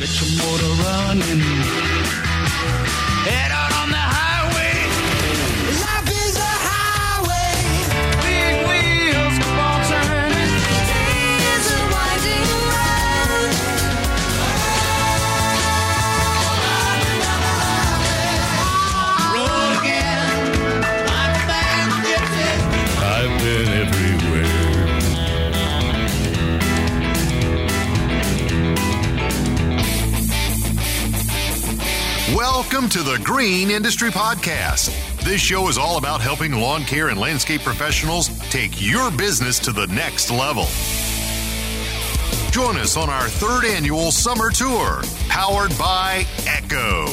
Get your motor running. Head out on the Welcome to the Green Industry Podcast. This show is all about helping lawn care and landscape professionals take your business to the next level. Join us on our third annual summer tour, powered by Echo,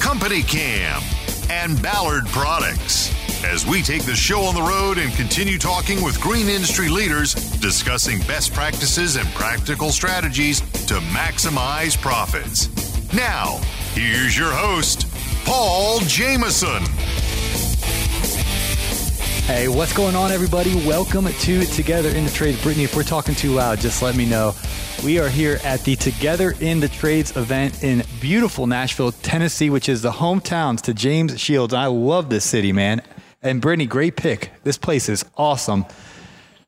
Company Cam, and Ballard Products. As we take the show on the road and continue talking with green industry leaders, discussing best practices and practical strategies to maximize profits. Now, here's your host, Paul Jamison. Hey, what's going on, everybody? Welcome to Together in the Trades. Brittany, if we're talking too loud, just let me know. We are here at the Together in the Trades event in beautiful Nashville, Tennessee, which is the hometowns to James Shields. I love this city, man. And Brittany, great pick. This place is awesome.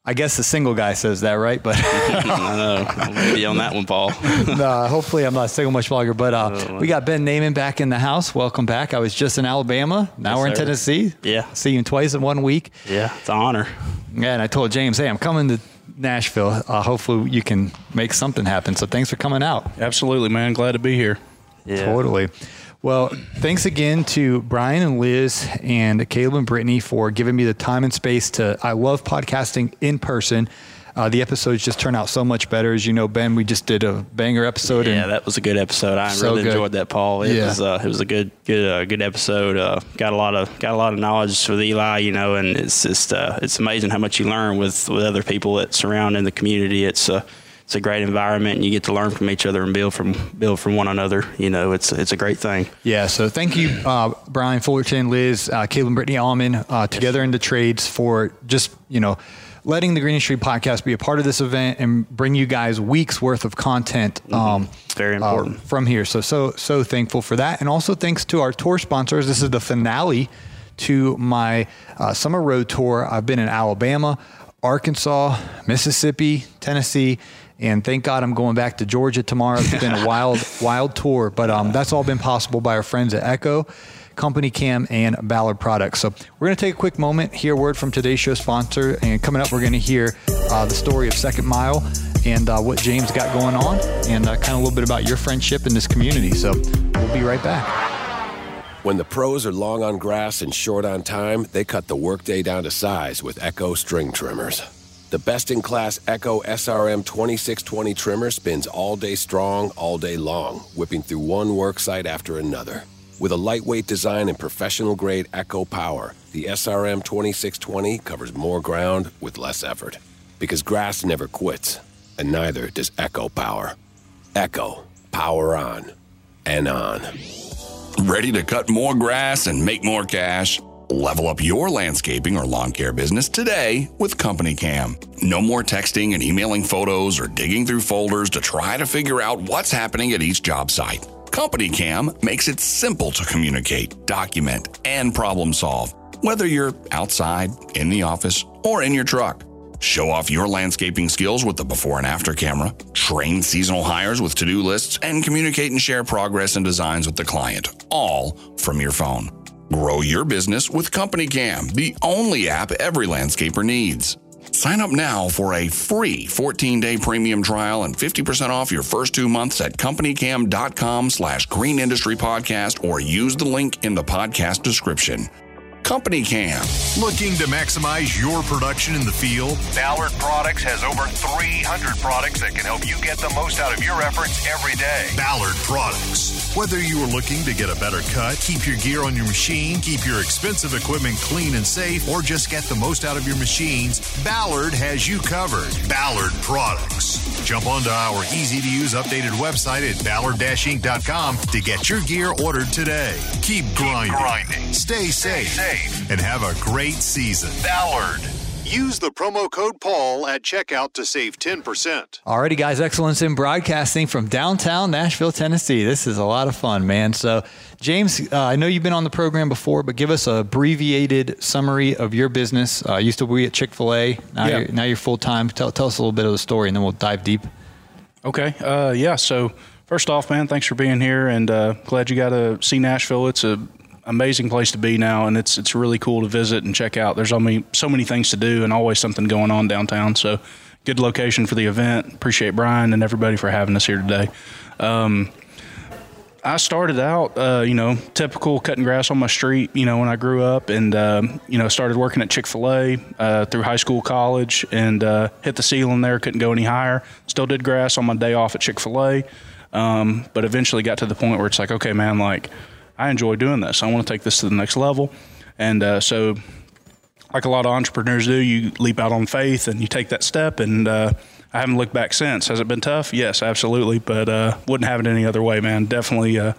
I guess the single guy says that, right? But I know. I'll be on that one, Paul. no, hopefully I'm not single much longer. But uh, we got Ben Naaman back in the house. Welcome back. I was just in Alabama. Now Yes, we're in sir. Tennessee. Yeah. See you twice in one week. yeah, it's an honor. Yeah, and I told James, hey, I'm coming to Nashville. Uh, hopefully you can make something happen. So thanks for coming out. Absolutely, man. Glad to be here. Yeah. Totally. Well, thanks again to Brian and Liz and Caleb and Brittany for giving me the time and space to. I love podcasting in person. Uh, the episodes just turn out so much better. As you know, Ben, we just did a banger episode. Yeah, that was a good episode. I So really good. enjoyed that, Paul. It Yeah. was uh, it was a good good uh, good episode. Uh, got a lot of got a lot of knowledge with Eli, you know, and it's just uh, it's amazing how much you learn with with other people that surround in the community. It's uh, it's a great environment, and you get to learn from each other and build from build from one another. You know, it's it's a great thing. Yeah, so thank you, uh, Brian Fullerton, Liz, uh, Caleb, and Brittany Allman, uh, together in the trades for just you know letting the Green Industry Podcast be a part of this event and bring you guys weeks worth of content. Um, Very uh, important. from here. So so so thankful for that, and also thanks to our tour sponsors. This is the finale to my uh, summer road tour. I've been in Alabama, Arkansas, Mississippi, Tennessee. And thank God I'm going back to Georgia tomorrow. It's been a wild, wild tour, but um, that's all been possible by our friends at Echo, Company Cam, and Ballard Products. So we're going to take a quick moment, hear a word from today's show sponsor, and coming up, we're going to hear uh, the story of Second Mile and uh, what James got going on, and uh, kind of a little bit about your friendship in this community. So we'll be right back. When the pros are long on grass and short on time, they cut the workday down to size with Echo string trimmers. The best in class Echo SRM 2620 trimmer spins all day strong, all day long, whipping through one work site after another. With a lightweight design and professional grade Echo power, the SRM 2620 covers more ground with less effort. Because grass never quits, and neither does Echo power. Echo, power on and on. Ready to cut more grass and make more cash? Level up your landscaping or lawn care business today with Company Cam. No more texting and emailing photos or digging through folders to try to figure out what's happening at each job site. Company Cam makes it simple to communicate, document, and problem solve, whether you're outside, in the office, or in your truck. Show off your landscaping skills with the before and after camera, train seasonal hires with to do lists, and communicate and share progress and designs with the client, all from your phone. Grow your business with Company Cam, the only app every landscaper needs. Sign up now for a free 14-day premium trial and 50% off your first two months at companycam.com slash green industry podcast or use the link in the podcast description. Company Cam. Looking to maximize your production in the field? Ballard Products has over 300 products that can help you get the most out of your efforts every day. Ballard Products. Whether you are looking to get a better cut, keep your gear on your machine, keep your expensive equipment clean and safe, or just get the most out of your machines, Ballard has you covered. Ballard Products. Jump onto our easy to use updated website at ballard-inc.com to get your gear ordered today. Keep grinding, grinding. Stay safe, and have a great season. Ballard, Use the promo code Paul at checkout to save 10%. Alrighty, guys, excellence in broadcasting from downtown Nashville, Tennessee. This is a lot of fun, man. So, James, uh, I know you've been on the program before, but give us a abbreviated summary of your business. Uh, used to be at Chick Fil A. Now, Yeah. you're, now you're full time. Tell, tell us a little bit of the story, and then we'll dive deep. Okay. Uh, yeah. So first off, man, thanks for being here, and uh, glad you got to see Nashville. It's a amazing place to be now, and it's it's really cool to visit and check out. There's only so many things to do, and always something going on downtown. So good location for the event. Appreciate Brian and everybody for having us here today. Um, I started out, uh, you know, typical cutting grass on my street, you know, when I grew up and, um, you know, started working at Chick fil A uh, through high school, college, and uh, hit the ceiling there, couldn't go any higher. Still did grass on my day off at Chick fil A, um, but eventually got to the point where it's like, okay, man, like, I enjoy doing this. I want to take this to the next level. And uh, so, like a lot of entrepreneurs do, you leap out on faith and you take that step. And uh, I haven't looked back since. Has it been tough? Yes, absolutely. But uh, wouldn't have it any other way, man. Definitely uh,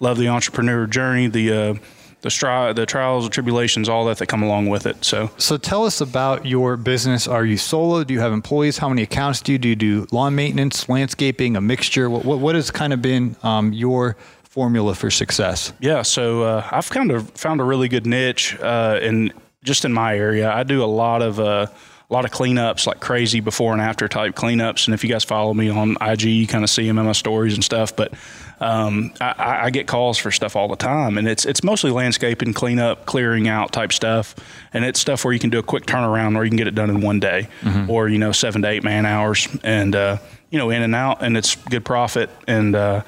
love the entrepreneur journey, the uh, the, stri- the trials, the tribulations, all that that come along with it. So So, tell us about your business. Are you solo? Do you have employees? How many accounts do you do? Do you do lawn maintenance, landscaping, a mixture? What, what, what has kind of been um, your formula for success? Yeah, so uh, I've kind of found a really good niche uh, in just in my area. I do a lot of uh, a lot of cleanups, like crazy before and after type cleanups. And if you guys follow me on IG, you kind of see them in my stories and stuff. But um, I, I- I get calls for stuff all the time, and it's it's mostly landscaping, cleanup, clearing out type stuff. And it's stuff where you can do a quick turnaround, or you can get it done in one day, or you know seven to eight man hours, and uh, you know in and out, and it's good profit. And uh,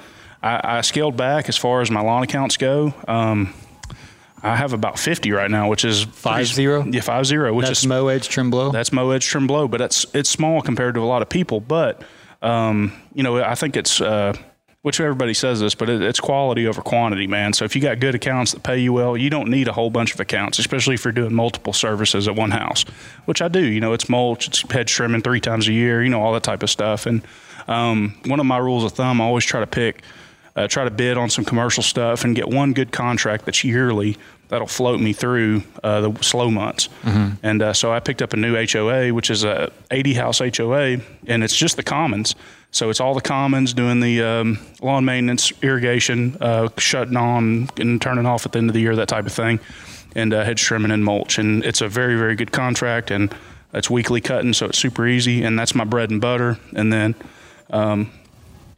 I, I scaled back as far as my lawn accounts go. Um, I have about 50 right now, which is Five zero? Yeah, five zero, which That's is mow, edge, trim, blow. that's mow edge trim blow, but it's it's small compared to a lot of people. But um, you know, I think it's uh, which everybody says this, but it, it's quality over quantity, man. So if you got good accounts that pay you well, you don't need a whole bunch of accounts, especially if you're doing multiple services at one house, which I do. You know, it's mulch, it's hedge trimming three times a year, you know, all that type of stuff. And um, one of my rules of thumb, I always try to pick uh, try to bid on some commercial stuff and get one good contract that's yearly that'll float me through uh, the slow months. And uh, so I picked up a new HOA, which is a 80 house HOA, and it's just the commons. So it's all the commons doing the um, lawn maintenance, irrigation, uh, shutting on and turning off at the end of the year, that type of thing, and uh, hedge trimming and mulch. And it's a very, very good contract, and it's weekly cutting, so it's super easy. And that's my bread and butter. And then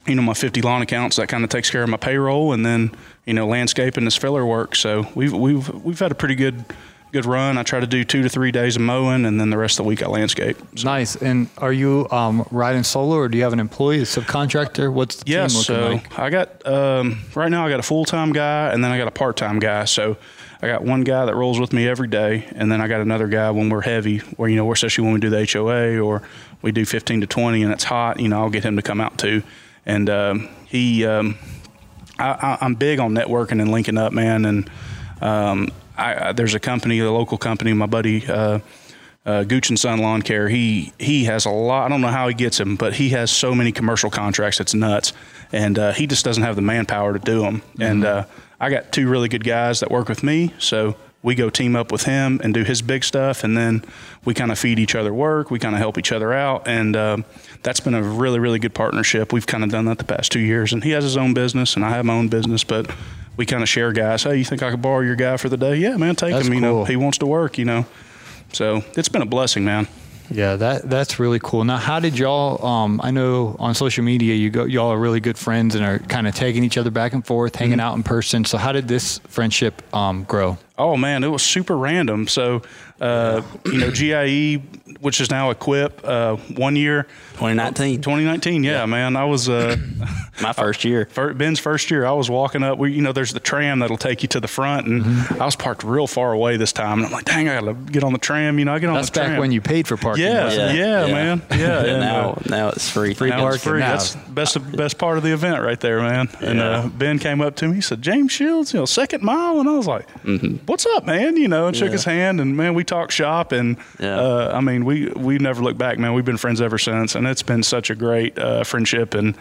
you know my 50 lawn accounts that kind of takes care of my payroll and then you know landscaping is filler work so we've we've we've had a pretty good good run i try to do two to three days of mowing and then the rest of the week i landscape Nice. And are you um, riding solo, or do you have an employee, a subcontractor? What's the yeah so like? i got um, right now i got a full-time guy and then i got a part-time guy so i got one guy that rolls with me every day and then i got another guy when we're heavy where you know especially when we do the hoa or we do 15 to 20 and it's hot you know i'll get him to come out too and um, he um, I, I'm big on networking and linking up, man. And um, I, I, there's a company, a local company, my buddy uh, uh, Gooch and Son Lawn Care. He he has a lot. I don't know how he gets them, but he has so many commercial contracts. It's nuts, and uh, he just doesn't have the manpower to do them. And uh, I got two really good guys that work with me, so. We go team up with him and do his big stuff, and then we kind of feed each other work. We kind of help each other out, and um, that's been a really, really good partnership. We've kind of done that the past two years, and he has his own business, and I have my own business, but we kind of share guys. Hey, you think I could borrow your guy for the day? Yeah, man, take That's him. You know, he wants to work. You know, so it's been a blessing, man. Yeah, that that's really cool. Now, how did y'all? Um, I know on social media you go, y'all are really good friends and are kind of taking each other back and forth, Mm-hmm. hanging out in person. So, how did this friendship um, grow? Oh man, it was super random. So, uh, you know, GIE, which is now Equip, uh, one year, 2019, 2019. Yeah, man, I was uh, my first year. Ben's first year. I was walking up. We, you know, there's the tram that'll take you to the front, and Mm-hmm. I was parked real far away this time. And I'm like, dang, I gotta get on the tram. You know, I get on That's the tram. That's back when you paid for parking. Yeah, wasn't yeah, man. Yeah, and, now, uh, now it's free. Free now it's parking free. now. That's best best part of the event right there, man. And uh, Ben came up to me. He said, "James Shields, you know, second mile," and I was like, "What's up, man?" You know, and shook Yeah. his hand, and man, we talked shop, and Yeah. uh, I mean, we we never looked back, man. We've been friends ever since, and it's been such a great uh, friendship. And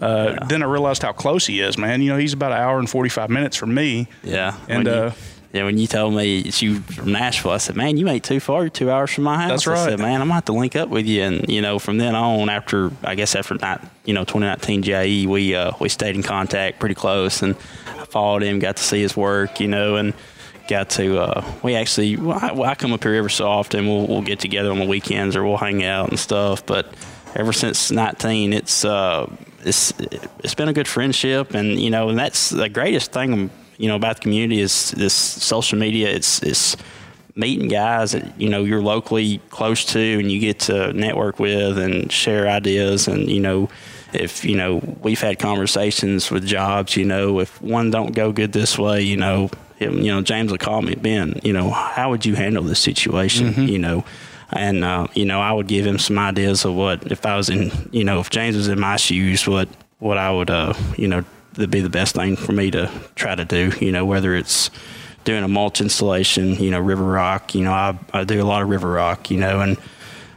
uh, then I realized how close he is, man. You know, he's about an hour and forty five minutes from me. Yeah. And When you- uh, Yeah, when you told me it's you from Nashville, I said, "Man, you ain't too far. You're two hours from my house." That's right. I said, "Man, I'm gonna have to link up with you." And you know, from then on, after I guess after not, you know, 2019 GIE, we uh, we stayed in contact pretty close, and I followed him, got to see his work, you know, and got to uh, we actually I, I come up here every so often. We'll we'll get together on the weekends or we'll hang out and stuff. But ever since 19, it's uh, it's it's been a good friendship, and you know, and that's the greatest thing you know about the community is this social media. It's it's meeting guys that you know you're locally close to and you get to network with and share ideas and you know if you know we've had conversations with jobs you know if one don't go good this way you know you know James will call me Ben you know how would you handle this situation? You know and uh, you know I would give him some ideas of what if I was in you know if James was in my shoes what what I would uh, you know that'd be the best thing for me to try to do you know whether it's doing a mulch installation, you know, river rock, you know, I, I do a lot of river rock, you know, and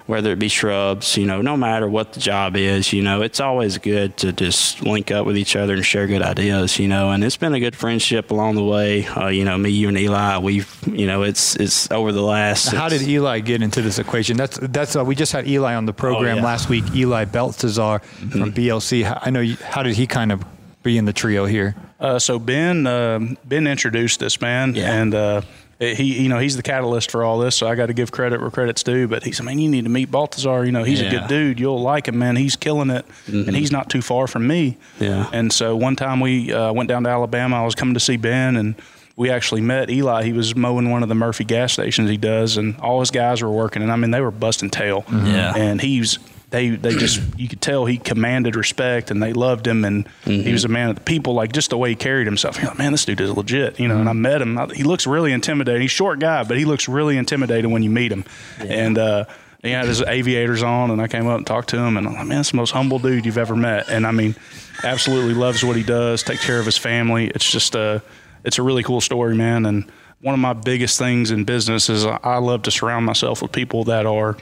whether it be shrubs, you know, no matter what the job is, you know, it's always good to just link up with each other and share good ideas, you know, and it's been a good friendship along the way. Uh, you know, me, you, and Eli, we've, you know, it's it's over the last. How did Eli get into this equation? That's that's uh, we just had Eli on the program Oh, yeah. last week. Eli Baltazar from BLC. I know. You, how did he kind of be in the trio here? Uh, so Ben, um Ben introduced this man, Yeah. and uh, he, you know, he's the catalyst for all this. So I got to give credit where credit's due. But he said, "Man, you need to meet Baltazar. You know, he's a Yeah. Mm-hmm. good dude. You'll like him, man. He's killing it, and he's not too far from me." Yeah. And so one time we uh, went down to Alabama. I was coming to see Ben, and we actually met Eli. He was mowing one of the Murphy gas stations he does, and all his guys were working. And I mean, they were busting tail. Yeah. And he's they they just you could tell he commanded respect, and they loved him, and he was a man of the people. Like just the way he carried himself. You're like, man, this dude is legit. You know. And I met him. I- He looks really intimidating. He's a short guy, but he looks really intimidating when you meet him. And uh, he had his aviators on, and I came up and talked to him, and I'm like, man, that's the most humble dude you've ever met. And I mean, absolutely loves what he does, takes care of his family. It's just a, it's a really cool story, man. And one of my biggest things in business is I I love to surround myself with people that are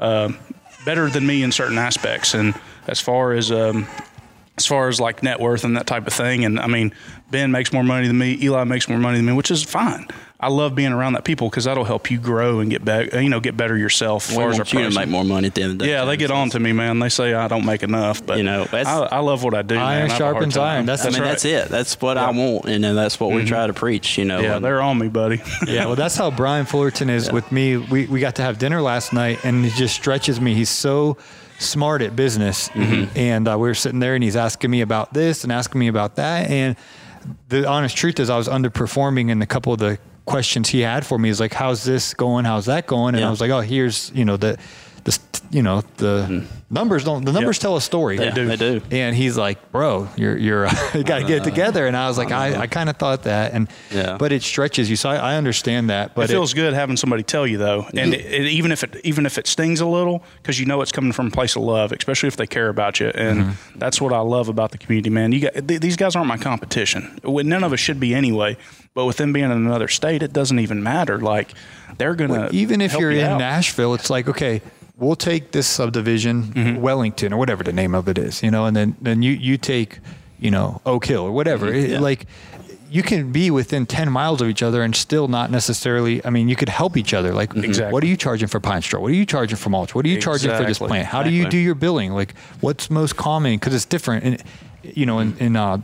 uh, better than me in certain aspects. And as far as um, as far as like net worth and that type of thing. And I mean, Ben makes more money than me. Eli makes more money than me, which is fine. I love being around that people because that'll help you grow and get better. You know, get better yourself. As we far as a want you to make more money at the end of the day. Yeah, they get on to me, man. They say I don't make enough, but You know, that's- I, I love what I do. Iron man. I have a hard sharpens time. iron. That's- I mean, right. that's it. That's what I want, and then that's what we try to preach. You know, Yeah, and- they're on me, buddy. Yeah, well, that's how Brian Fullerton is with me. We, we got to have dinner last night, and he just stretches me. He's so smart at business. And uh, we were sitting there, and he's asking me about this and asking me about that. And the honest truth is, I was underperforming in a couple of the questions he had for me. He's like, "How's this going? How's that going?" And Yeah. I was like, "Oh, here's you know the you know the numbers don't the numbers tell a story. They yeah, they do. And he's like, "Bro, you're you're you got to get it together." And I was like, "I, I kind of thought that." And Yeah. but it stretches you, so I, I understand that. But it feels good having somebody tell you though, and it, it- even if it even if it stings a little, because you know it's coming from a place of love, especially if they care about you, and Mm-hmm. that's what I love about the community, man. You got th- these guys aren't my competition. None of us should be anyway. But with them being in another state, it doesn't even matter. Like they're gonna even if help you're you in out. Nashville, it's like okay, we'll take this subdivision, Mm-hmm. Wellington or whatever the name of it is, you know, and then then you you take, you know, Oak Hill or whatever. Mm-hmm. It- Yeah. Like you can be within 10 miles of each other and still not necessarily i mean you could help each other like Exactly. what are you charging for pine straw what are you charging for mulch what are you charging for this plant how do you do your billing like what's most common because it's different and you know in, in uh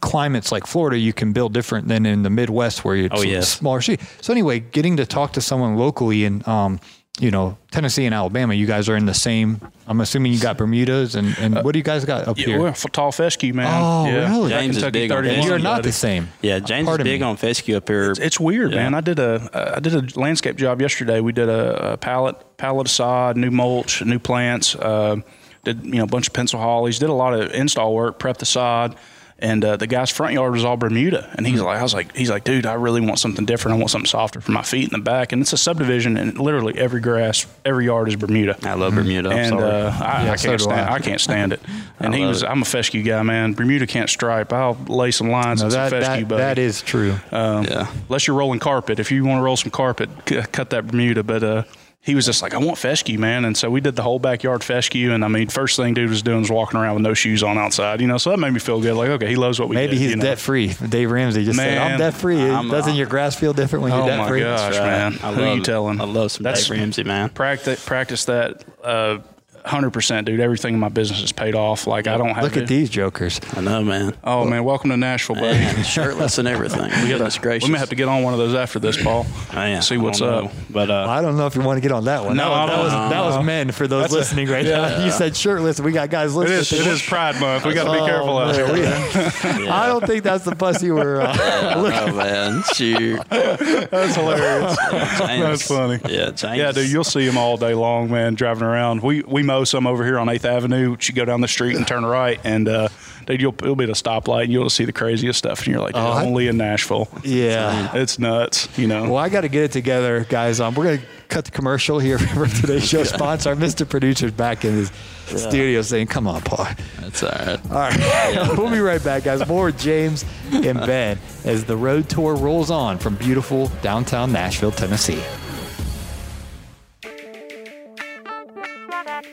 climates like Florida, you can build different than in the Midwest where it's Oh, yes. smaller city. So anyway, getting to talk to someone locally and um, you know, Tennessee and Alabama, you guys are in the same. I'm assuming you got Bermudas and, and what do you guys got up Yeah, here? we're f- tall fescue, man. Oh, yeah. really? Yeah, James is big on 31, fescue. You're not the same. Yeah, James Pardon is big me. on fescue up here. It's, it's weird, Yeah. man. I did a uh, I did a landscape job yesterday. We did a, a pallet pallet of sod, new mulch, new plants. Uh, did you know a bunch of pencil hollies. Did a lot of install work, prep the sod. And uh, the guy's front yard was all Bermuda, and he's like, I was like, he's like, dude, I really want something different. I want something softer for my feet in the back. And it's a subdivision, and literally every grass, every yard is Bermuda. I love Bermuda. I'm and uh, I, Yeah, I can't do stand. I. I. can't stand it. And he was. it. I'm a fescue guy, man. Bermuda can't stripe. I'll lay some lines No, and that, some fescue, that, buddy. that is true. Um, Yeah. Unless you're rolling carpet. If you want to roll some carpet, c- cut that Bermuda. But uh, he was just like, I want fescue, man. And so we did the whole backyard fescue. And I mean, first thing dude was doing was walking around with no shoes on outside, you know. So that made me feel good. Like, okay, he loves what we do. Maybe did, he's you know? debt free. Dave Ramsey just said, "I'm debt free." I'm- Doesn't your grass feel different when you're debt free? Oh debt my free? gosh, man! I Who love, you telling? I love some That's- Dave Ramsey, man. Practice practice that. Uh, Hundred percent, dude. Everything in my business is paid off. Like I don't have. Look to, at these jokers. I know, man. Oh man, welcome to Nashville, buddy. Man, shirtless and everything. Goodness gracious. We may have to get on one of those after this, Paul. Man, See what's up. know. But uh, I don't know if you want to get on that one. No, that, I was, that was know. that was men for those That's a- listening right now. You said shirtless. We got guys It listening. is. It is Pride Month. We got to be Oh, careful out man, here. we- I don't think that's the bus you were. Uh, oh man, shoot. That's hilarious. James, That's funny. Yeah, James. Yeah, dude, you'll see them all day long, man, driving around. We we mow some over here on Eighth Avenue. You go down the street and turn right, and uh, dude, you'll it'll be at a stoplight, and you'll see the craziest stuff, and you're like, Oh, I- only in Nashville. yeah. It's nuts, you know. Well, I got to get it together, guys. Um, we're gonna cut the commercial here for today's show sponsor. Our Mr. Producer's back in his studio saying, "Come on, Paul." That's all right. All right, we'll be right back, guys. More with James and Ben as the road tour rolls on from beautiful downtown Nashville, Tennessee.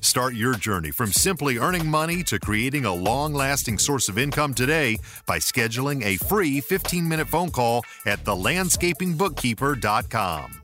Start your journey from simply earning money to creating a long lasting source of income today by scheduling a free 15 minute phone call at thelandscapingbookkeeper.com.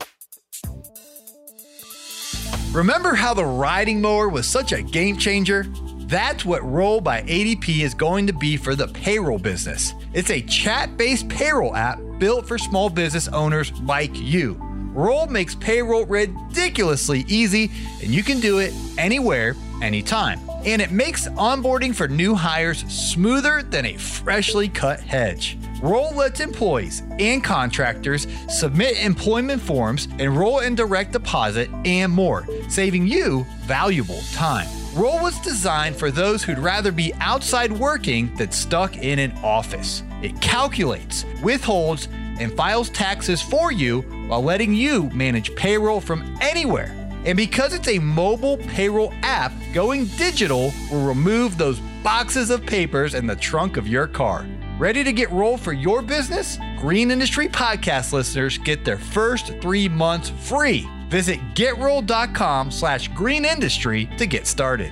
Remember how the riding mower was such a game changer? That's what Roll by ADP is going to be for the payroll business. It's a chat based payroll app built for small business owners like you. Roll makes payroll ridiculously easy, and you can do it anywhere, anytime. And it makes onboarding for new hires smoother than a freshly cut hedge. Roll lets employees and contractors submit employment forms, enroll in direct deposit, and more, saving you valuable time. Roll was designed for those who'd rather be outside working than stuck in an office. It calculates, withholds, and files taxes for you while letting you manage payroll from anywhere. And because it's a mobile payroll app, going digital will remove those boxes of papers in the trunk of your car. Ready to get rolled for your business? Green Industry Podcast listeners get their first three months free. Visit getroll.com slash green industry to get started.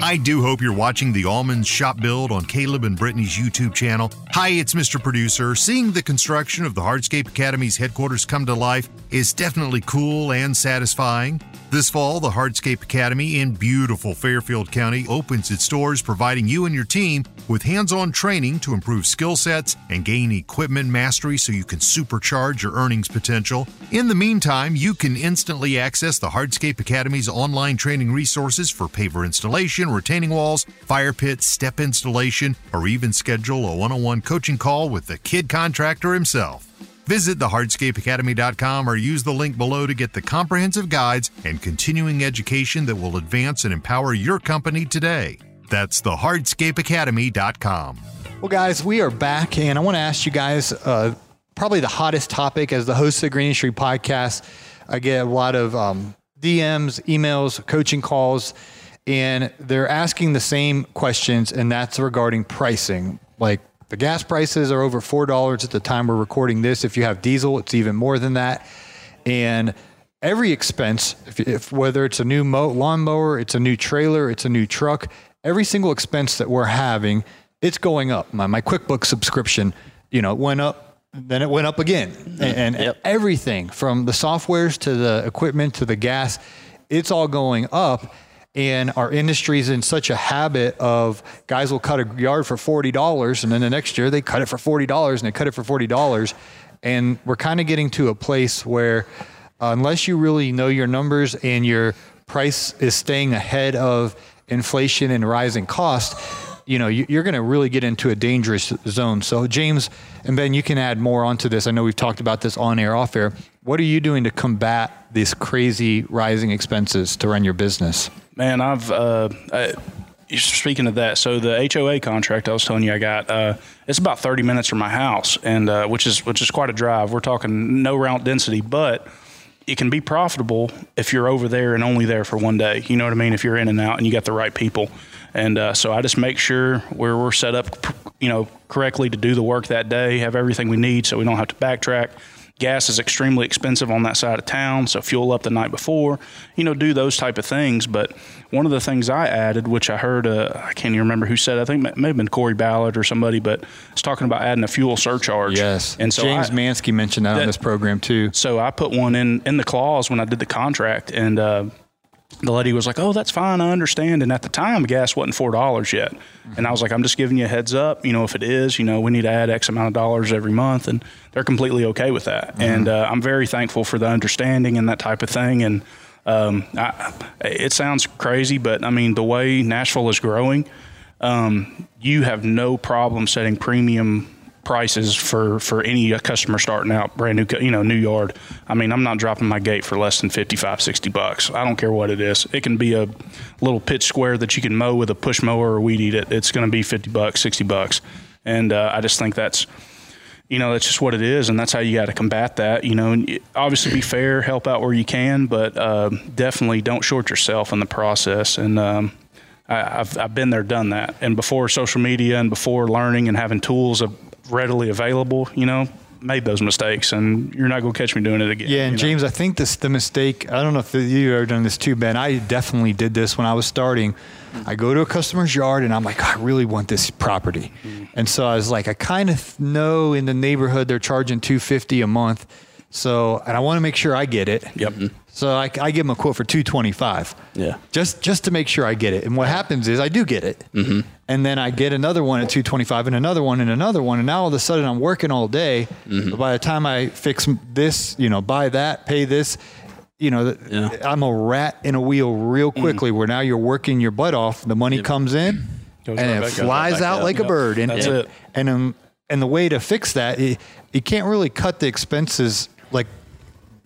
I do hope you're watching the Allman's Shop Build on Caleb and Brittany's YouTube channel. Hi, it's Mr. Producer. Seeing the construction of the Hardscape Academy's headquarters come to life is definitely cool and satisfying. This fall, the Hardscape Academy in beautiful Fairfield County opens its doors, providing you and your team with hands on training to improve skill sets and gain equipment mastery so you can supercharge your earnings potential. In the meantime, you can instantly access the Hardscape Academy's online training resources for paver installation, retaining walls, fire pits, step installation, or even schedule a one on one coaching call with the kid contractor himself. Visit thehardscapeacademy.com or use the link below to get the comprehensive guides and continuing education that will advance and empower your company today. That's thehardscapeacademy.com. Well, guys, we are back, and I want to ask you guys uh, probably the hottest topic as the host of the Green Industry Podcast. I get a lot of um, DMs, emails, coaching calls, and they're asking the same questions, and that's regarding pricing. Like the gas prices are over four dollars at the time we're recording this. If you have diesel, it's even more than that, and every expense, if, if whether it's a new mo- lawnmower, it's a new trailer, it's a new truck, every single expense that we're having, it's going up. My, my QuickBooks subscription, you know, it went up, then it went up again, mm-hmm. and, and Yep. everything from the softwares to the equipment to the gas, it's all going up. And our industry's in such a habit of guys will cut a yard for forty dollars, and then the next year they cut it for forty dollars, and they cut it for forty dollars, and we're kind of getting to a place where uh, unless you really know your numbers and your price is staying ahead of inflation and rising cost, you know, you, you're going to really get into a dangerous zone. So, James and Ben, you can add more onto this. I know we've talked about this on air, off air. What are you doing to combat these crazy rising expenses to run your business? Man, I've uh, I, speaking of that. So the HOA contract I was telling you I got, uh, it's about thirty minutes from my house, and uh, which is which is quite a drive. We're talking no route density, but it can be profitable if you're over there and only there for one day. You know what I mean? If you're in and out and you got the right people. And uh, so I just make sure we're, we're set up, you know, correctly to do the work that day, have everything we need so we don't have to backtrack. Gas is extremely expensive on that side of town, so fuel up the night before, you know, do those type of things. But one of the things I added, which I heard, uh, I can't even remember who said, I think it may have been Corey Ballard or somebody, but it's talking about adding a fuel surcharge. Yes. And so James I, Mansky mentioned that, on this program too. so I put one in in the clause when I did the contract, and uh, the lady was like, "Oh, that's fine, I understand." And at the time, gas wasn't four dollars yet, and I was like, "I'm just giving you a heads up. You know, if it is, you know, we need to add X amount of dollars every month," and they're completely okay with that. And uh, I'm very thankful for the understanding and that type of thing. And um, I, it sounds crazy, but I mean, the way Nashville is growing, um, you have no problem setting premium prices for for any customer starting out brand new you know new yard. I mean i'm not dropping my gate for less than 55 60 bucks. I don't care what it is. It can be a little pitch square that you can mow with a push mower or weed eat it. It's going to be 50 bucks 60 bucks. And uh, i just think that's you know that's just what it is and that's how you got to combat that you know. And obviously be fair help out where you can but um, definitely don't short yourself in the process. And um, I, I've, I've been there done that. And before social media and before learning and having tools of readily available you know made those mistakes and you're not going to catch me doing it again Yeah, and you know? James, I think this the mistake. I don't know if you've ever done this too, Ben. I definitely did this when I was starting. I go to a customer's yard and I'm like, I really want this property, and so I was like, I kind of know in the neighborhood they're charging two fifty a month, so and I want to make sure I get it. Yep. So I, I give them a quote for two twenty five. Yeah. Just just to make sure I get it. And what happens is I do get it, Mm-hmm. And then I get another one at two twenty five, and another one, and another one, and now all of a sudden I'm working all day. Mm-hmm. But by the time I fix this, you know, buy that, pay this, you know, Yeah. Mm. I'm a rat in a wheel real quickly. Where now you're working your butt off, the money comes in, Goes and right it back flies out out. like a bird. And That's and, it. And um, and the way to fix that, you, you can't really cut the expenses like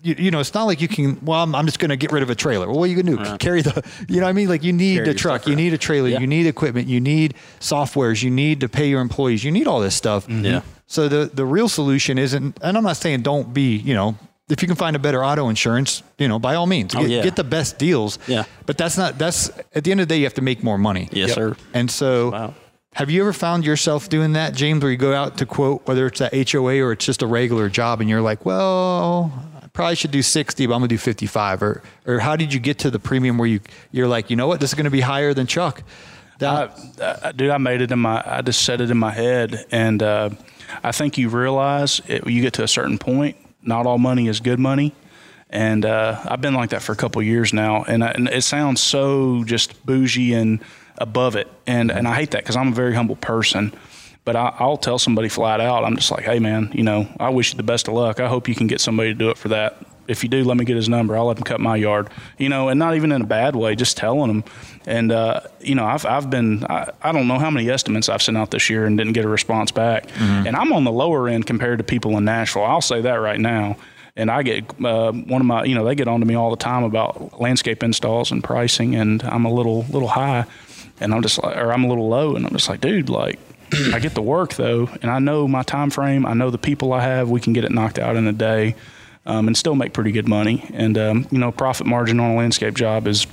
you, you know, it's not like you can. Well, I'm, I'm just going to get rid of a trailer. Well, what are you going to do? Uh-huh. Carry the. You know, what I mean, like you need Carry the your truck, you need a trailer, Yeah. you need equipment, you need softwares, you need to pay your employees, you need all this stuff. Mm-hmm. Yeah. So the the real solution isn't, and I'm not saying don't be, you know, if you can find a better auto insurance, you know, by all means, Oh, get, yeah. get the best deals. Yeah. But that's not. That's at the end of the day, you have to make more money. Yes, sir. And so, Wow. have you ever found yourself doing that, James, where you go out to quote, whether it's that HOA or it's just a regular job, and you're like, well, I probably should do 60, but I'm gonna do 55, or or how did you get to the premium where you you're like, you know what, this is gonna be higher than Chuck. That, I, I, dude, I made it in my. I just set it in my head, and uh, I think you realize it, you get to a certain point. Not all money is good money, and uh, I've been like that for a couple years now. And, I, and it sounds so just bougie and above it, and and I hate that because I'm a very humble person. But I, I'll tell somebody flat out. I'm just like, hey man, you know, I wish you the best of luck. I hope you can get somebody to do it for that. If you do, let me get his number. I'll let him cut my yard. You know, and not even in a bad way, just telling him. And uh, you know, I've I've been I, I don't know how many estimates I've sent out this year and didn't get a response back. And I'm on the lower end compared to people in Nashville. I'll say that right now. And I get uh, one of my, you know, they get on to me all the time about landscape installs and pricing, and I'm a little little high, and I'm just like, or I'm a little low, and I'm just like, dude, like. I get the work though, and I know my time frame. I know the people I have. We can get it knocked out in a day, um, and still make pretty good money. And um, you know, profit margin on a landscape job is,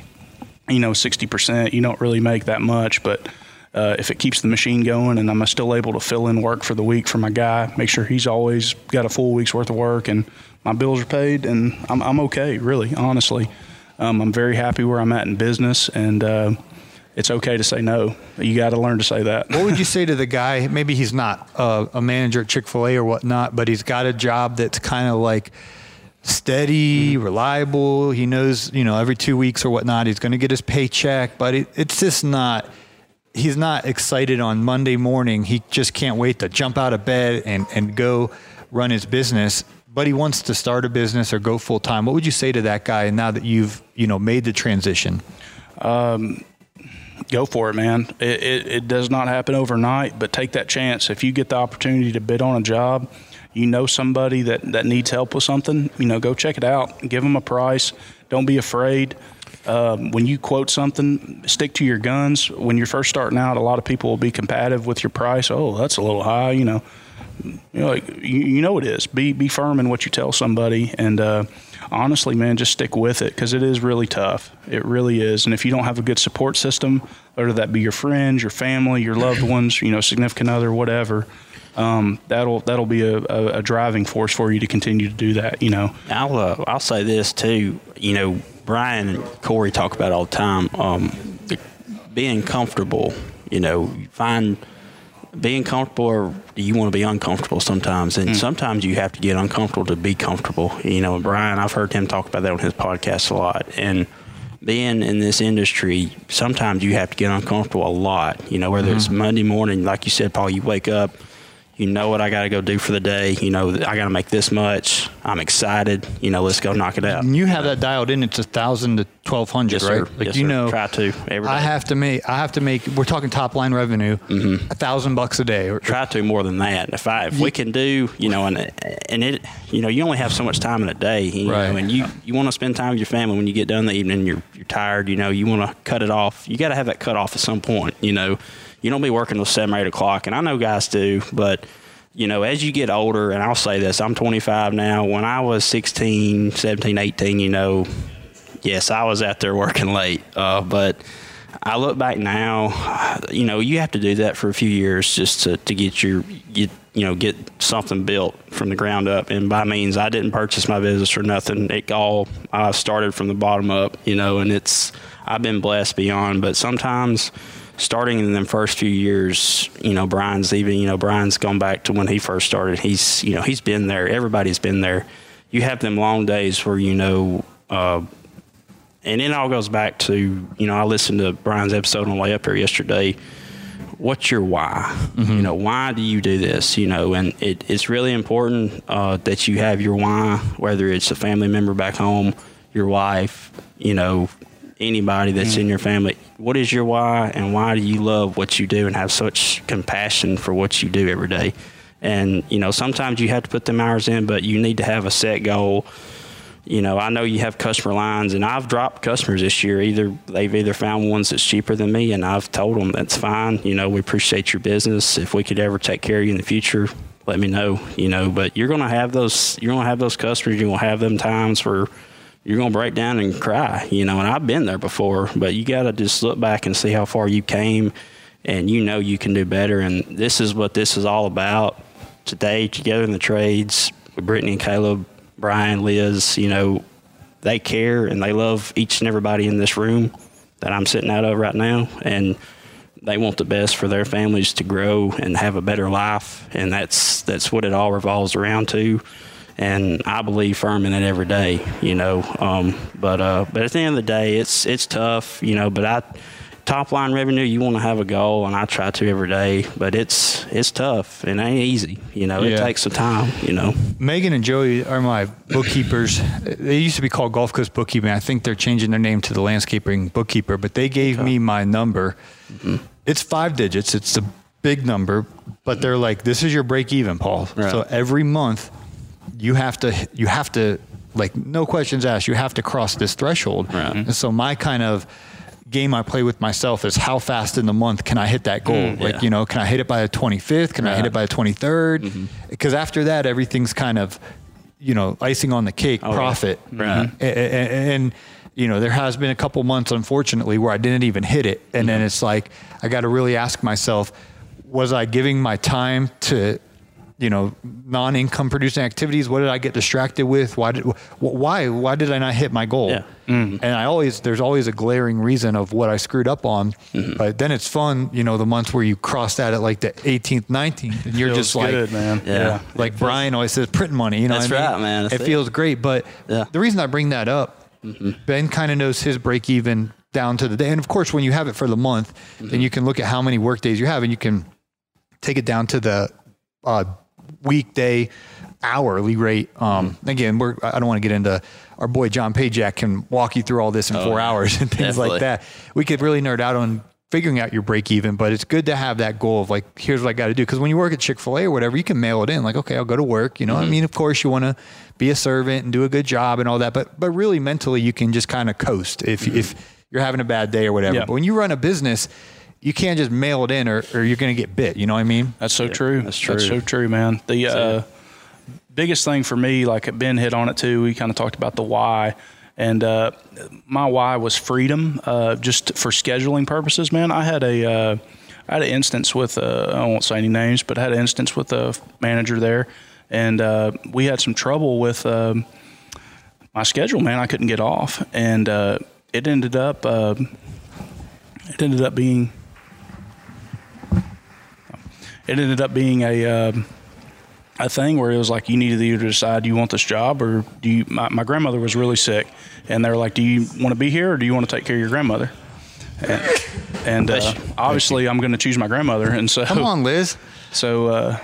you know, sixty percent. You don't really make that much, but uh, if it keeps the machine going, and I'm still able to fill in work for the week for my guy, make sure he's always got a full week's worth of work, and my bills are paid, and I'm I'm okay. Really, honestly, um, I'm very happy where I'm at in business, and uh, it's okay to say no. You got to learn to say that. what would you say to the guy? Maybe he's not uh, a manager at Chick Fil A or whatnot, but he's got a job that's kind of like steady, reliable. He knows, you know, every two weeks or whatnot, he's going to get his paycheck, but it, it's just not. He's not excited on Monday morning. He just can't wait to jump out of bed and, and go run his business. But he wants to start a business or go full time. What would you say to that guy now that you've you know made the transition? Go for it, man. It, it, it does not happen overnight, but take that chance. If you get the opportunity to bid on a job, you know somebody that, that needs help with something, you know, go check it out. Give them a price. Don't be afraid. Um, when you quote something, stick to your guns. When you're first starting out, a lot of people will be competitive with your price. Oh, that's a little high, you know. You know, like, you, you know it is. Be be firm in what you tell somebody, and uh, honestly, man, just stick with it because it is really tough. It really is. And if you don't have a good support system, whether that be your friends, your family, your loved ones, you know, significant other, whatever, um, that'll that'll be a, a, a driving force for you to continue to do that. You know. I'll uh, I'll say this too. You know, Brian and Corey talk about all the time. Um, being comfortable. You know, find being comfortable, or do you want to be uncomfortable sometimes? And hmm. sometimes you have to get uncomfortable to be comfortable. You know, Brian, I've heard him talk about that on his podcast a lot. And being in this industry, sometimes you have to get uncomfortable a lot. You know, whether it's hmm. Monday morning, like you said, Paul, you wake up, you know what I got to go do for the day. You know, I got to make this much. I'm excited. You know, let's go knock it out. And you have that dialed in. It's a thousand to twelve hundred, Yes, right? sir. Like Yes, you sir. know, Try to every I have to make. I have to make. We're talking top line revenue. Mm-hmm. A thousand bucks a day. Or, try to more than that. If I if we can do, you know, and and it, you know, you only have so much time in a day, you Right. know, and you you want to spend time with your family when you get done the evening. You're you're tired, you know, you want to cut it off. You got to have that cut off at some point, you know. You don't be working till seven or eight o'clock, and I know guys do, but you know, as you get older, and I'll say this, I'm 25 now. When I was 16, 17, 18, you know, yes, I was out there working late, uh, but I look back now, you know, you have to do that for a few years just to, to get your get you know get something built from the ground up. And by means, I didn't purchase my business or nothing. It all I started from the bottom up, you know, and it's I've been blessed beyond. But sometimes starting in them first few years, you know, Brian's even, you know, Brian's gone back to when he first started. He's, you know, he's been there. Everybody's been there. You have them long days where, you know, uh, and it all goes back to, you know, I listened to Brian's episode on the way up here yesterday. What's your why? You know, why do you do this? You know, and it, it's really important uh, that you have your why, whether it's a family member back home, your wife, you know, anybody that's mm-hmm. in your family. What is your why, and why do you love what you do and have such compassion for what you do every day? And you know, sometimes you have to put them hours in, but you need to have a set goal you know, I know you have customer lines, and I've dropped customers this year. Either they've either found ones that's cheaper than me, and I've told them that's fine. You know, we appreciate your business. If we could ever take care of you in the future, let me know. You know, but you're gonna have those. You're gonna have those customers. You're gonna have them times where you're gonna break down and cry. You know, and I've been there before. But you got to just look back and see how far you came, and you know you can do better. And this is what this is all about today. Together in the trades with Brittany and Caleb. Brian, Liz, you know, they care and they love each and everybody in this room that I'm sitting out of right now. And they want the best for their families to grow and have a better life. And that's, that's what it all revolves around to. And I believe firm in it every day, you know. Um, but, uh, but at the end of the day, it's, it's tough, you know, but I, top line revenue, you want to have a goal and I try to every day, but it's, it's tough and it ain't easy. You know, it takes some time, you know. Megan and Joey are my bookkeepers. They used to be called Gulf Coast Bookkeeping. I think they're changing their name to the Landscaping Bookkeeper, but they gave me my number. It's five digits. It's a big number, but they're like, this is your break even, Paul. Right. So every month you have to, you have to, like, no questions asked, you have to cross this threshold. Right. Mm-hmm. And so my kind of game I play with myself is how fast in the month can I hit that goal? Mm, like, yeah. you know, can I hit it by the 25th? Can I hit it by the 23rd? Mm-hmm. Because after that, everything's kind of, you know, icing on the cake, Oh, yeah. profit. Right. Mm-hmm. A- a- a- And, you know, there has been a couple months, unfortunately, where I didn't even hit it. And then it's like, I got to really ask myself, was I giving my time to, you know, non-income producing activities? What did I get distracted with? Why did, wh- why, why did I not hit my goal? Yeah. And I always, there's always a glaring reason of what I screwed up on. Mm-hmm. But then it's fun, you know, the months where you cross that at like the 18th, 19th, and you're Feels just like, good, man. Yeah. like Brian always says, print money. You know, That's what I mean? right, man. That's it it. feels great, but Yeah. the reason I bring that up, Ben kind of knows his break even down to the day, and of course, when you have it for the month, then you can look at how many work days you have, and you can take it down to the uh, weekday hourly rate. Um, Again, we're I don't want to get into our boy John Pajak can walk you through all this in four hours and things like that. We could really nerd out on figuring out your break even, but it's good to have that goal of like, here's what I got to do. Because when you work at Chick fil A or whatever, you can mail it in. Like, okay, I'll go to work. You know, what I mean, of course, you want to be a servant and do a good job and all that, but but really mentally, you can just kind of coast if if you're having a bad day or whatever. Yeah. But when you run a business, you can't just mail it in or, or you're going to get bit. You know what I mean? That's so true. that's true. That's so true, man. The uh, biggest thing for me, like Ben hit on it too. We kind of talked about the why, and uh, my why was freedom. Uh, just for scheduling purposes, man. I had a uh, I had an instance with uh, I won't say any names, but I had an instance with a manager there, and uh, we had some trouble with um, my schedule. Man, I couldn't get off, and uh, it ended up uh, it ended up being it ended up being a um, a thing where it was like you needed to either decide do you want this job or do you my, my grandmother was really sick and they were like do you want to be here or do you want to take care of your grandmother? And, and uh, obviously i'm going to choose my grandmother and so Come on, Liz. so uh,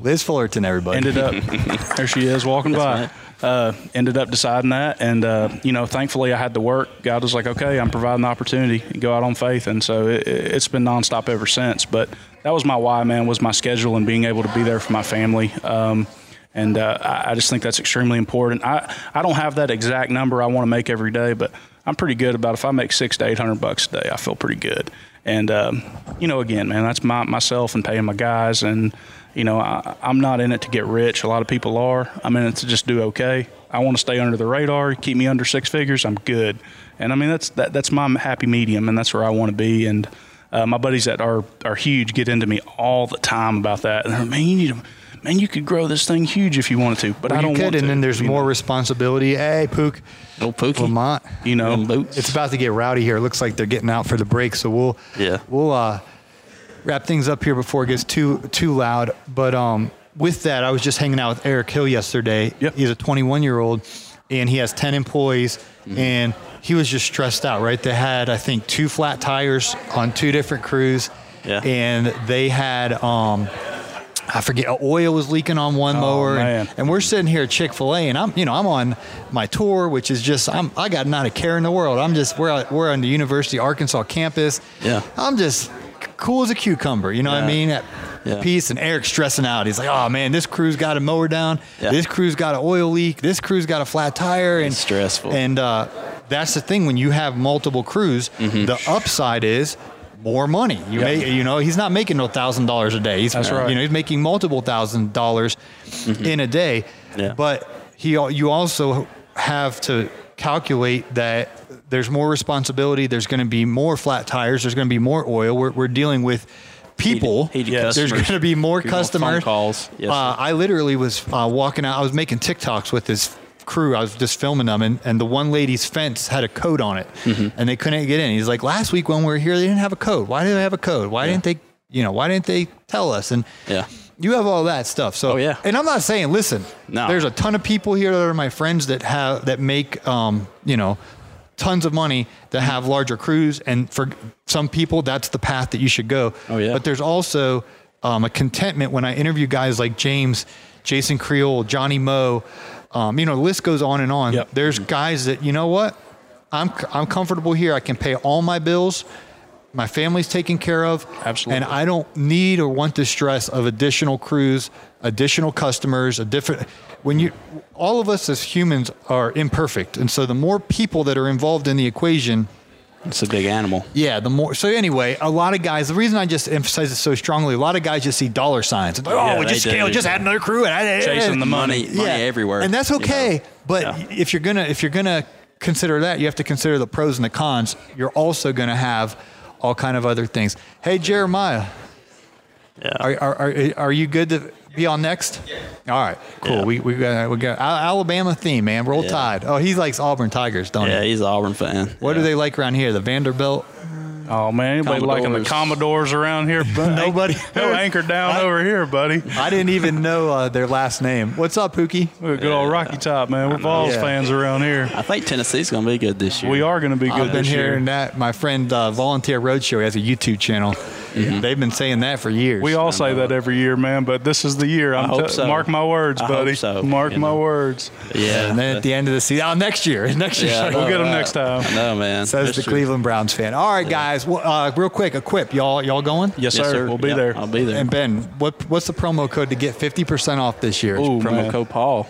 Liz Fullerton, everybody. ended up there she is walking by. uh, ended up deciding that and uh, you know thankfully i had to work. God was like okay i'm providing the opportunity. Go out on faith. And so it, it's been nonstop ever since. But that was my why man was my schedule and being able to be there for my family um, and uh, I, just think that's extremely important I, I don't have that exact number i want to make every day but i'm pretty good about if i make six to eight hundred bucks a day i feel pretty good and um, you know again man that's my myself and paying my guys and you know, I, I'm not in it to get rich. A lot of people are. I'm in it to just do okay. I want to stay under the radar, keep me under six figures. I'm good. And I mean, that's that, that's my happy medium, and that's where I want to be. And uh, my buddies that are are huge get into me all the time about that. And they're, man, you need to, man, you could grow this thing huge if you wanted to, but Well, I don't could, want to. and then there's you more know? responsibility. Hey, Pook, Old Pookie. Lamont. You know, Them. It's about to get rowdy here. It looks like they're getting out for the break, so we'll Yeah. we'll uh, wrap things up here before it gets too too loud. But um, with that, I was just hanging out with Eric Hill yesterday. Yep. He's a 21 year old, and he has 10 employees, Mm-hmm. and he was just stressed out. Right? They had I think two flat tires on two different crews, Yeah. and they had um. I forget oil was leaking on one mower, and, and we're sitting here at Chick Fil A, and I'm, you know, I'm on my tour, which is just, I'm, I got not a care in the world. I'm just, we're, we're on the University of Arkansas campus. Yeah. I'm just cool as a cucumber. You know what I mean? At Yeah. peace. And Eric's stressing out. He's like, oh man, this crew's got a mower down. Yeah. This crew's got an oil leak. This crew's got a flat tire. And It's stressful. And uh, that's the thing when you have multiple crews. Mm-hmm. The upside is more money. You may, you know, he's not making no thousand dollars a day. He's, That's right. You know, he's making multiple thousand dollars in a day. Mm-hmm. Yeah. But he, you also have to calculate that there's more responsibility. There's going to be more flat tires. There's going to be more oil. We're, we're dealing with people. Heated- heated There's going to be more You're gonna phone customers. calls. Yes, uh. I literally was uh, walking out. I was making TikToks with this crew. I was just filming them, and, and the one lady's fence had a code on it, Mm-hmm. and they couldn't get in. He's like, last week when we were here, they didn't have a code. Why did they have a code? Why didn't they? You know, why didn't they tell us? And Yeah. you have all that stuff. So Oh, yeah. And I'm not saying, listen, No. there's a ton of people here that are my friends that have that make, um, you know. Tons of money that have larger crews, and for some people, that's the path that you should go. Oh, yeah. But there's also um, a contentment when I interview guys like James, Jason Creole, Johnny Moe. Um, you know, the list goes on and on. Yep. There's guys that you know what, I'm I'm comfortable here. I can pay all my bills. My family's taken care of. Absolutely. And I don't need or want the stress of additional crews, additional customers, a different. When you, all of us as humans are imperfect, and so the more people that are involved in the equation, It's a big animal. yeah, the more. So anyway, a lot of guys. The reason I just emphasize it so strongly, a lot of guys just see dollar signs. It's like, Yeah, oh, we just scale, do. just add another crew, and I, Chasing the money. Money everywhere, and that's you okay. know. But Yeah. if you're gonna if you're gonna consider that, you have to consider the pros and the cons. You're also gonna have all kind of other things. Hey, Jeremiah, Yeah. are are are, are you good to be on next? All right, cool. Yeah. We we got we got Alabama theme, man. Roll Yeah. Tide. Oh, he likes Auburn Tigers, don't he? yeah, he's an Auburn fan. What yeah. do they like around here? The Vanderbilt. Oh man, anybody liking the Commodores. Commodores around here? Nobody. No anchor down over here, buddy. I didn't even know uh, their last name. What's up, Pookie? We're a good old Rocky Top, man. We're Vols Yeah. fans around here. I think Tennessee's going to be good this year. We are going to be good I've been this year. hearing that. My friend uh, Volunteer Roadshow has a YouTube channel. They've been saying that for years. We all say that every year, man, but this is the year. I'm hope t- so. Mark my words, I hope buddy. so, Mark you my know. words. Yeah. And then at the end of the season, oh, next year, next year. Yeah, We'll get them next time. No man. Says That's the true. Cleveland Browns fan. All right, guys. Guys, well, uh, real quick, equip y'all. Y'all going? Yes, Yes, sir. sir. We'll be Yep, there. I'll be there. And Ben, what what's the promo code to get fifty percent off this year? Ooh, Promo man. code Paul.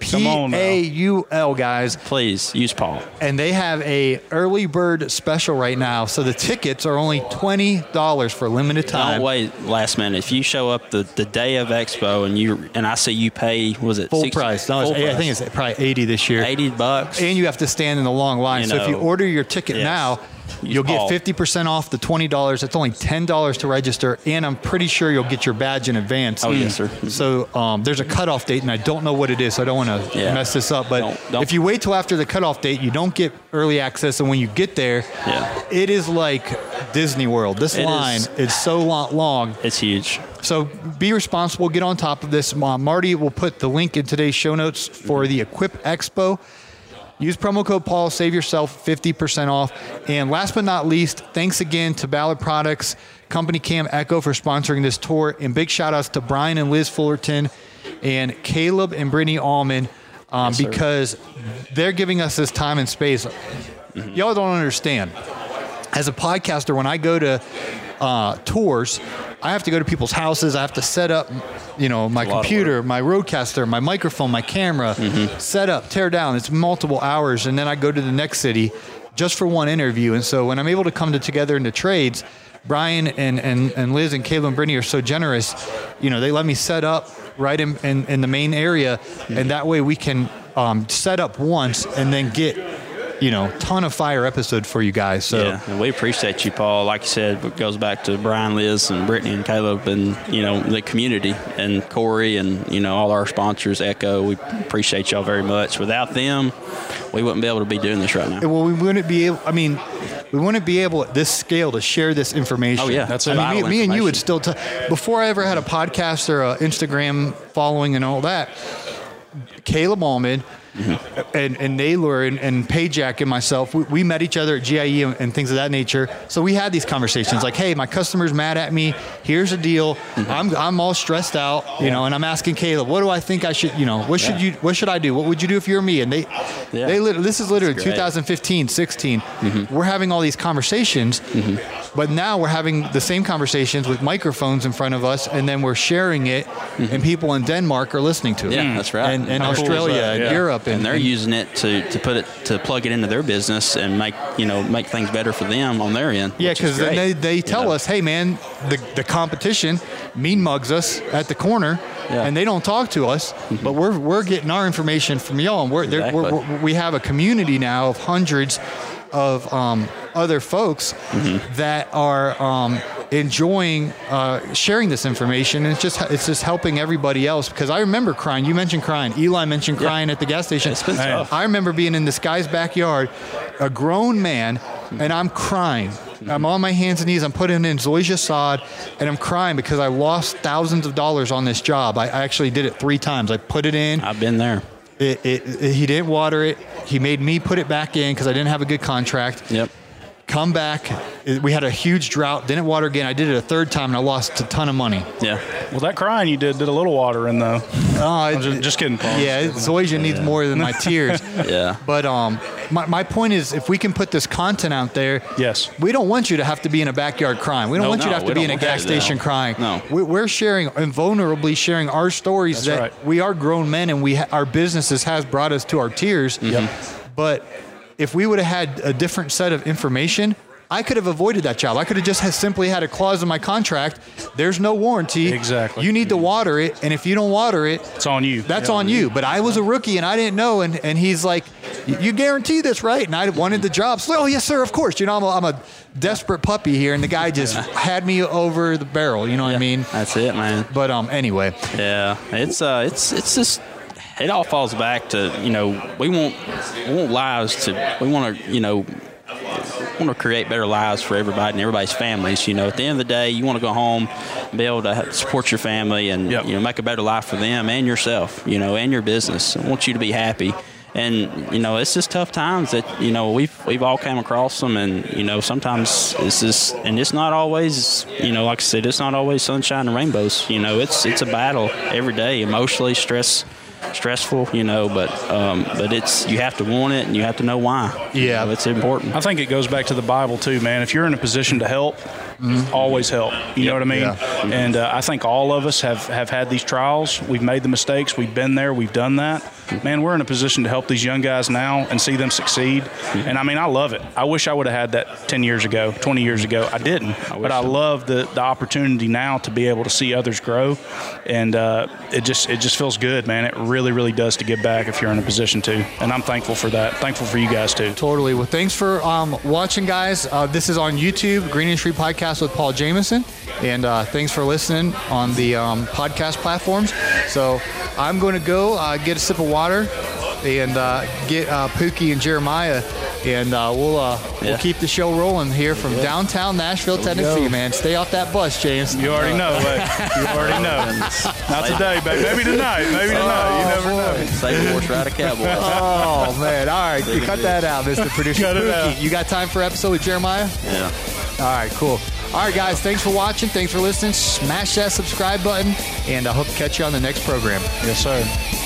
P on now. A U L guys, Please use Paul. and they have a early bird special right now. So the tickets are only twenty dollars for a limited time. Don't wait last minute. If you show up the, the day of Expo and you and I see you pay was it Full 60 price. No, it's, full I price. think it's probably eighty this year. eighty bucks. and you have to stand in the long line. You so if you know, order your ticket yes. now, Use you'll get fifty percent off the twenty dollars. It's only ten dollars to register, and I'm pretty sure you'll get your badge in advance. Oh, yes, sir. So um, there's a cutoff date, and I don't know what it is, so I don't want to Yeah. mess this up. But Don't- don't- if you wait till after the cutoff date, you don't get early access, and when you get there, Yeah. it is like Disney World. This It line is. is so long. It's huge. So be responsible. Get on top of this. Marty will put the link in today's show notes for the Equip Expo. Use promo code Paul. Save yourself 50% off. And last but not least, thanks again to Ballard Products, Company Cam Echo for sponsoring this tour. And big shout outs to Brian and Liz Fullerton and Caleb and Brittany Allman um, sir. because they're giving us this time and space. Y'all don't understand as a podcaster, when I go to uh, tours, I have to go to people's houses. I have to set up, you know, my computer, my RODECaster, my microphone, my camera, set up, tear down. It's multiple hours, and then I go to the next city just for one interview. And so when I'm able to come to together into trades, Brian and, and, and Liz and Caleb and Brittany are so generous. You know, they let me set up right in, in, in the main area, and that way we can um, set up once and then get you know, ton of fire episode for you guys. So Yeah, we appreciate you, Paul. Like you said, it goes back to Brian, Liz, and Brittany and Caleb, and you know the community, and Corey, and you know all our sponsors, Echo. We appreciate y'all very much. Without them, we wouldn't be able to be doing this right now. well, we wouldn't be able. I mean, we wouldn't be able at this scale to share this information. Oh, yeah. That's I mean, me, me and you would still. T- before I ever had a podcast or a Instagram following and all that, Caleb Allman. Mm-hmm. And, and Naylor and, and Payjack and myself, we, we met each other at GIE and, and things of that nature. So we had these conversations like, hey, my customer's mad at me. Here's the deal. Mm-hmm. I'm, I'm all stressed out, you know, and I'm asking Caleb, what do I think I should, you know, what should you, what should I do? What would you do if you're me? And they, Yeah. they this is literally 2015, 16. Mm-hmm. We're having all these conversations, but now we're having the same conversations with microphones in front of us, and then we're sharing it, and people in Denmark are listening to it. Mm-hmm. Yeah, that's right. And, and How cool Australia and Yeah. Europe, and, and they're using it to, to put it to plug it into their business and make you know make things better for them on their end. Yeah, because they, they you tell know. us, hey, man, the, the competition mean mugs us at the corner. Yeah. Mm-hmm. And they don't talk to us, but we're, we're getting our information from y'all. And we're, they're- we're, we're, we have a community now of hundreds of um, other folks Mm-hmm. that are um, enjoying uh, sharing this information. And it's just it's just helping everybody else. Because I remember crying. You mentioned crying. Eli mentioned crying at the gas station. It's been tough. I remember being in this guy's backyard, a grown man, and I'm crying. I'm on my hands and knees. I'm putting in Zoysia sod, and I'm crying because I lost thousands of dollars on this job. I, I actually did it three times. I put it in. I've been there. It, it, he didn't water it. He made me put it back in because I didn't have a good contract. Yep. Come back. We had a huge drought. Didn't water again. I did it a third time and I lost a ton of money. Yeah. Well, that crying you did did a little water in though. Oh, I'm just, just kidding, Paul. Yeah, it- Zoysia needs more than my tears. Yeah. But um, my, my point is, if we can put this content out there, Yes. we don't want you to have to be in a backyard crying. We don't No, want you to have to be in a gas that, no. station crying. No. we, we're sharing and vulnerably sharing our stories That's that right. we are grown men and we ha- our businesses has brought us to our tears. Yeah. But if we would have had a different set of information. I could have avoided that job. I could have just simply had a clause in my contract. There's no warranty. Exactly. You need to water it, and if you don't water it, It's on you. that's Yeah. on you. But I was a rookie and I didn't know. And, and he's like, You guarantee this, right? And I wanted the job. So, oh, yes, sir, of course. You know, I'm a, I'm a desperate puppy here. And the guy just had me over the barrel. You know what I mean? That's it, man. But um, anyway, Yeah, it's uh, it's it's just it all falls back to you know we want we want lives to we want to you know want to create better lives for everybody and everybody's families. You know, at the end of the day, you want to go home, be able to support your family, and Yep. you know make a better life for them and yourself. You know, and your business. I want you to be happy. And you know, it's just tough times that you know we've we've all come across them, and you know sometimes it's just and it's not always you know like I said, it's not always sunshine and rainbows. You know, it's it's a battle every day, emotionally, stress stressful, you know. But um, but it's you have to want it and you have to know why. You Yeah. know, it's important. I think it goes back to the Bible too, man. If you're in a position to help, always help. You know what I mean? Yeah. And uh, I think all of us have have had these trials. We've made the mistakes. We've been there. We've done that. Man, we're in a position to help these young guys now and see them succeed. And I mean, I love it. I wish I would have had that 10 years ago, 20 years ago. I didn't, but I love the, the opportunity now to be able to see others grow. And uh, it just it just feels good, man. It really really does to give back if you're in a position to. And I'm thankful for that. Thankful for you guys too. Totally. Well, thanks for um, watching, guys. Uh, this is on YouTube, Green Industry Podcast with Paul Jamison. And uh, thanks for listening on the um, podcast platforms. So I'm going to go uh, get a sip of water and uh, get uh, Pookie and Jeremiah. And uh, we'll uh, we'll keep the show rolling here from downtown Nashville, Tennessee, man. Stay off that bus, James. You already know, babe. You already know. Not today, babe. Maybe tonight. Maybe tonight. You never know. Save a horse, ride a cowboy. Oh man! All right, you cut that out, Mr. Producer. Cut it Pookie, out. You got time for episode with Jeremiah? yeah. All right, cool. All right, guys, thanks for watching. Thanks for listening. Smash that subscribe button, and I hope to catch you on the next program. Yes, sir.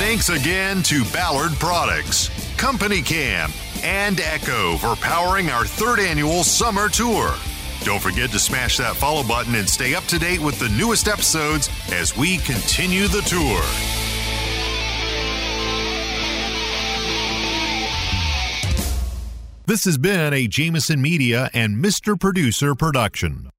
Thanks again to Ballard Products, Company Cam, and Echo for powering our third annual summer tour. Don't forget to smash that follow button and stay up to date with the newest episodes as we continue the tour. This has been a Jamison Media and Mr. Producer production.